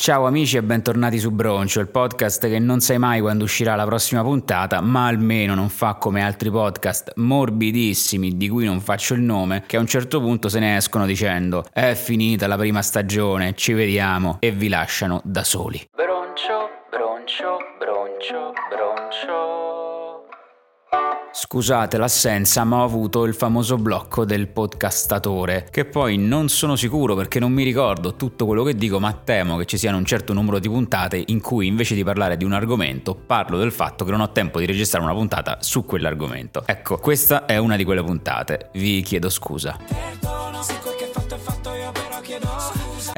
Ciao amici e bentornati su Broncio, il podcast che non sai mai quando uscirà la prossima puntata, ma almeno non fa come altri podcast morbidissimi di cui non faccio il nome, che a un certo punto se ne escono dicendo è finita la prima stagione, ci vediamo e vi lasciano da soli. Broncio, broncio, broncio, broncio. Scusate l'assenza, ma ho avuto il famoso blocco del podcastatore, che poi non sono sicuro perché non mi ricordo tutto quello che dico, ma temo che ci siano un certo numero di puntate in cui invece di parlare di un argomento parlo del fatto che non ho tempo di registrare una puntata su quell'argomento. Ecco, questa è una di quelle puntate, vi chiedo scusa.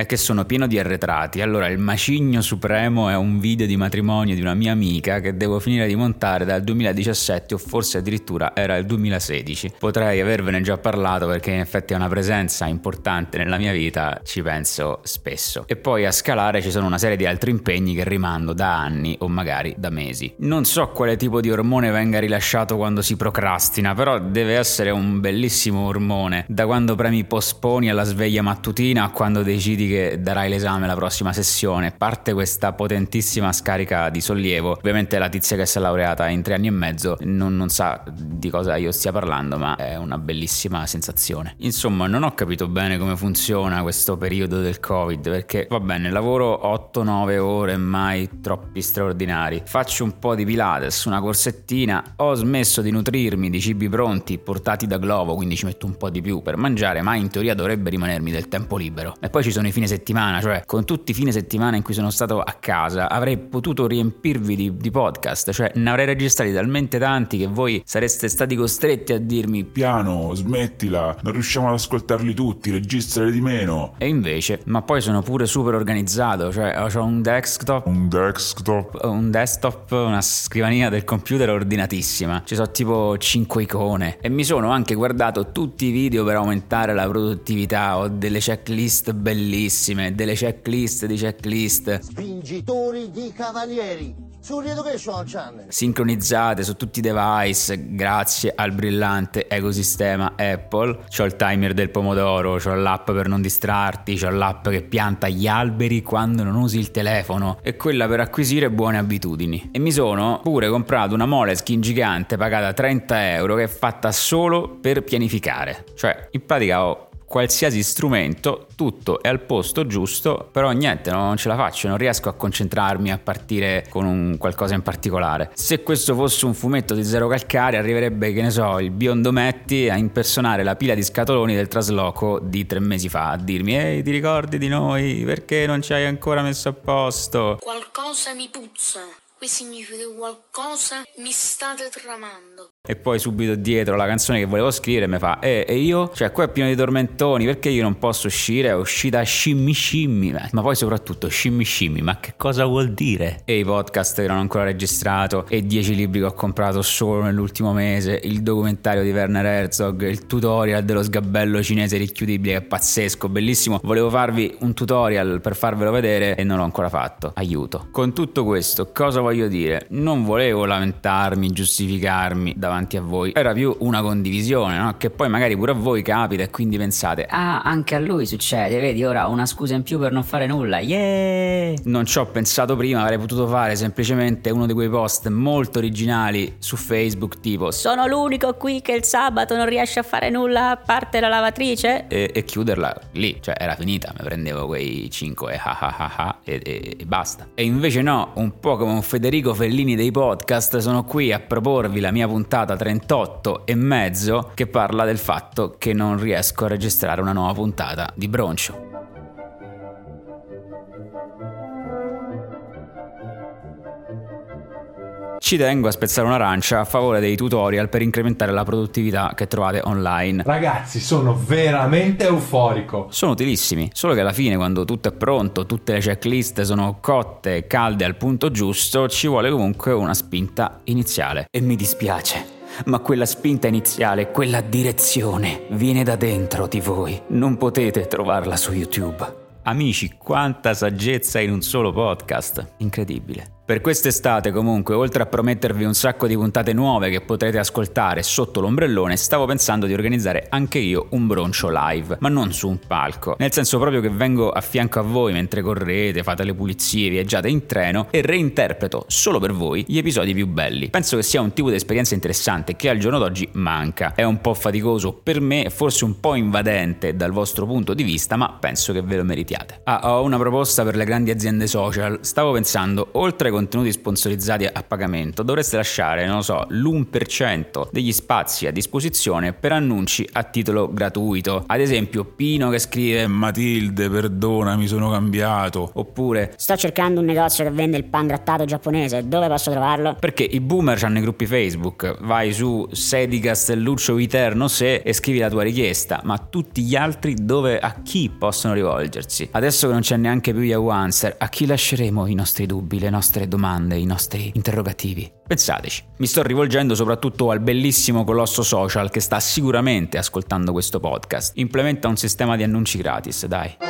È che sono pieno di arretrati. Allora, il macigno supremo è un video di matrimonio di una mia amica che devo finire di montare dal 2017 o forse addirittura era il 2016. Potrei avervene già parlato perché in effetti è una presenza importante nella mia vita, ci penso spesso. E poi a scalare ci sono una serie di altri impegni che rimando da anni o magari da mesi. Non so quale tipo di ormone venga rilasciato quando si procrastina, però deve essere un bellissimo ormone. Da quando premi posponi alla sveglia mattutina a quando decidi che darai l'esame la prossima sessione, parte questa potentissima scarica di sollievo. Ovviamente la tizia che si è laureata in tre anni e mezzo non, non sa di cosa io stia parlando, ma è una bellissima sensazione. Insomma, non ho capito bene come funziona questo periodo del Covid, perché va bene, lavoro 8-9 ore, mai troppi straordinari. Faccio un po' di Pilates, una corsettina, ho smesso di nutrirmi di cibi pronti portati da Glovo, quindi ci metto un po' di più per mangiare, ma in teoria dovrebbe rimanermi del tempo libero. E poi ci sono i fine settimana, cioè con tutti i fine settimana in cui sono stato a casa avrei potuto riempirvi di, di podcast, cioè ne avrei registrati talmente tanti che voi sareste stati costretti a dirmi piano, smettila, non riusciamo ad ascoltarli tutti, registrali di meno. E invece, ma poi sono pure super organizzato, cioè ho un desktop, un desktop, un desktop, una scrivania del computer ordinatissima, ci sono tipo 5 icone. E mi sono anche guardato tutti i video per aumentare la produttività, ho delle checklist bellissime bellissime, delle checklist di checklist. Spingitori di cavalieri. Su Education Channel. Sincronizzate su tutti i device grazie al brillante ecosistema Apple. C'ho il timer del pomodoro, c'ho l'app per non distrarti, c'ho l'app che pianta gli alberi quando non usi il telefono e quella per acquisire buone abitudini. E mi sono pure comprato una Moleskin gigante pagata 30 euro che è fatta solo per pianificare. Cioè, in pratica ho qualsiasi strumento, tutto è al posto giusto, però niente, non ce la faccio, non riesco a concentrarmi a partire con qualcosa in particolare. Se questo fosse un fumetto di zero calcare, arriverebbe, che ne so, il biondo Metti a impersonare la pila di scatoloni del trasloco di tre mesi fa, a dirmi, ehi, ti ricordi di noi? Perché non ci hai ancora messo a posto? Qualcosa mi puzza. Qui significa che qualcosa mi state tramando. E poi subito dietro la canzone che volevo scrivere mi fa eh, e io? Cioè qua è pieno di tormentoni Perché io non posso uscire? È uscita scimmi scimmi Ma poi soprattutto scimmi scimmi Ma che cosa vuol dire? E i podcast che non ho ancora registrato E 10 libri che ho comprato solo nell'ultimo mese Il documentario di Werner Herzog Il tutorial dello sgabello cinese richiudibile Che è pazzesco, bellissimo Volevo farvi un tutorial per farvelo vedere E non l'ho ancora fatto Aiuto Con tutto questo cosa voglio dire? Non volevo lamentarmi, giustificarmi davanti davanti a voi. Era più una condivisione, no? Che poi magari pure a voi capita e quindi pensate, ah, anche a lui succede, vedi, ora una scusa in più per non fare nulla, yeah! Non ci ho pensato prima, avrei potuto fare semplicemente uno di quei post molto originali su Facebook, tipo Sono l'unico qui che il sabato non riesce a fare nulla a parte la lavatrice? E, e chiuderla lì, cioè era finita, mi prendevo quei 5 e, ah ah ah ah e, e, e basta. E invece no, un po' come un Federico Fellini dei podcast, sono qui a proporvi la mia puntata puntata 38 e mezzo che parla del fatto che non riesco a registrare una nuova puntata di Broncio. Ci tengo a spezzare un'arancia a favore dei tutorial per incrementare la produttività che trovate online. Ragazzi, sono veramente euforico. Sono utilissimi, solo che alla fine quando tutto è pronto, tutte le checklist sono cotte, calde al punto giusto, ci vuole comunque una spinta iniziale. E mi dispiace ma quella spinta iniziale, quella direzione, viene da dentro di voi. Non potete trovarla su YouTube. Amici, quanta saggezza in un solo podcast. Incredibile. Per quest'estate comunque, oltre a promettervi un sacco di puntate nuove che potrete ascoltare sotto l'ombrellone, stavo pensando di organizzare anche io un broncio live, ma non su un palco, nel senso proprio che vengo a fianco a voi mentre correte, fate le pulizie, viaggiate in treno e reinterpreto solo per voi gli episodi più belli. Penso che sia un tipo di esperienza interessante che al giorno d'oggi manca. È un po' faticoso per me, forse un po' invadente dal vostro punto di vista, ma penso che ve lo meritiate. Ah, ho una proposta per le grandi aziende social. Stavo pensando, oltre ai contenuti sponsorizzati a pagamento, dovreste lasciare, non lo so, l'1% degli spazi a disposizione per annunci a titolo gratuito. Ad esempio, Pino che scrive Matilde, perdona, mi sono cambiato. oppure Sto cercando un negozio che vende il pan grattato giapponese, dove posso trovarlo? perché i boomer hanno i gruppi Facebook, vai su Sedi Castelluccio Viterno se e scrivi la tua richiesta, ma tutti gli altri dove a chi possono rivolgersi? Adesso che non c'è neanche più Yahoo Answer, a chi lasceremo i nostri dubbi, le nostre domande, i nostri interrogativi? Pensateci. Mi sto rivolgendo soprattutto al bellissimo colosso social che sta sicuramente ascoltando questo podcast. Implementa un sistema di annunci gratis, dai.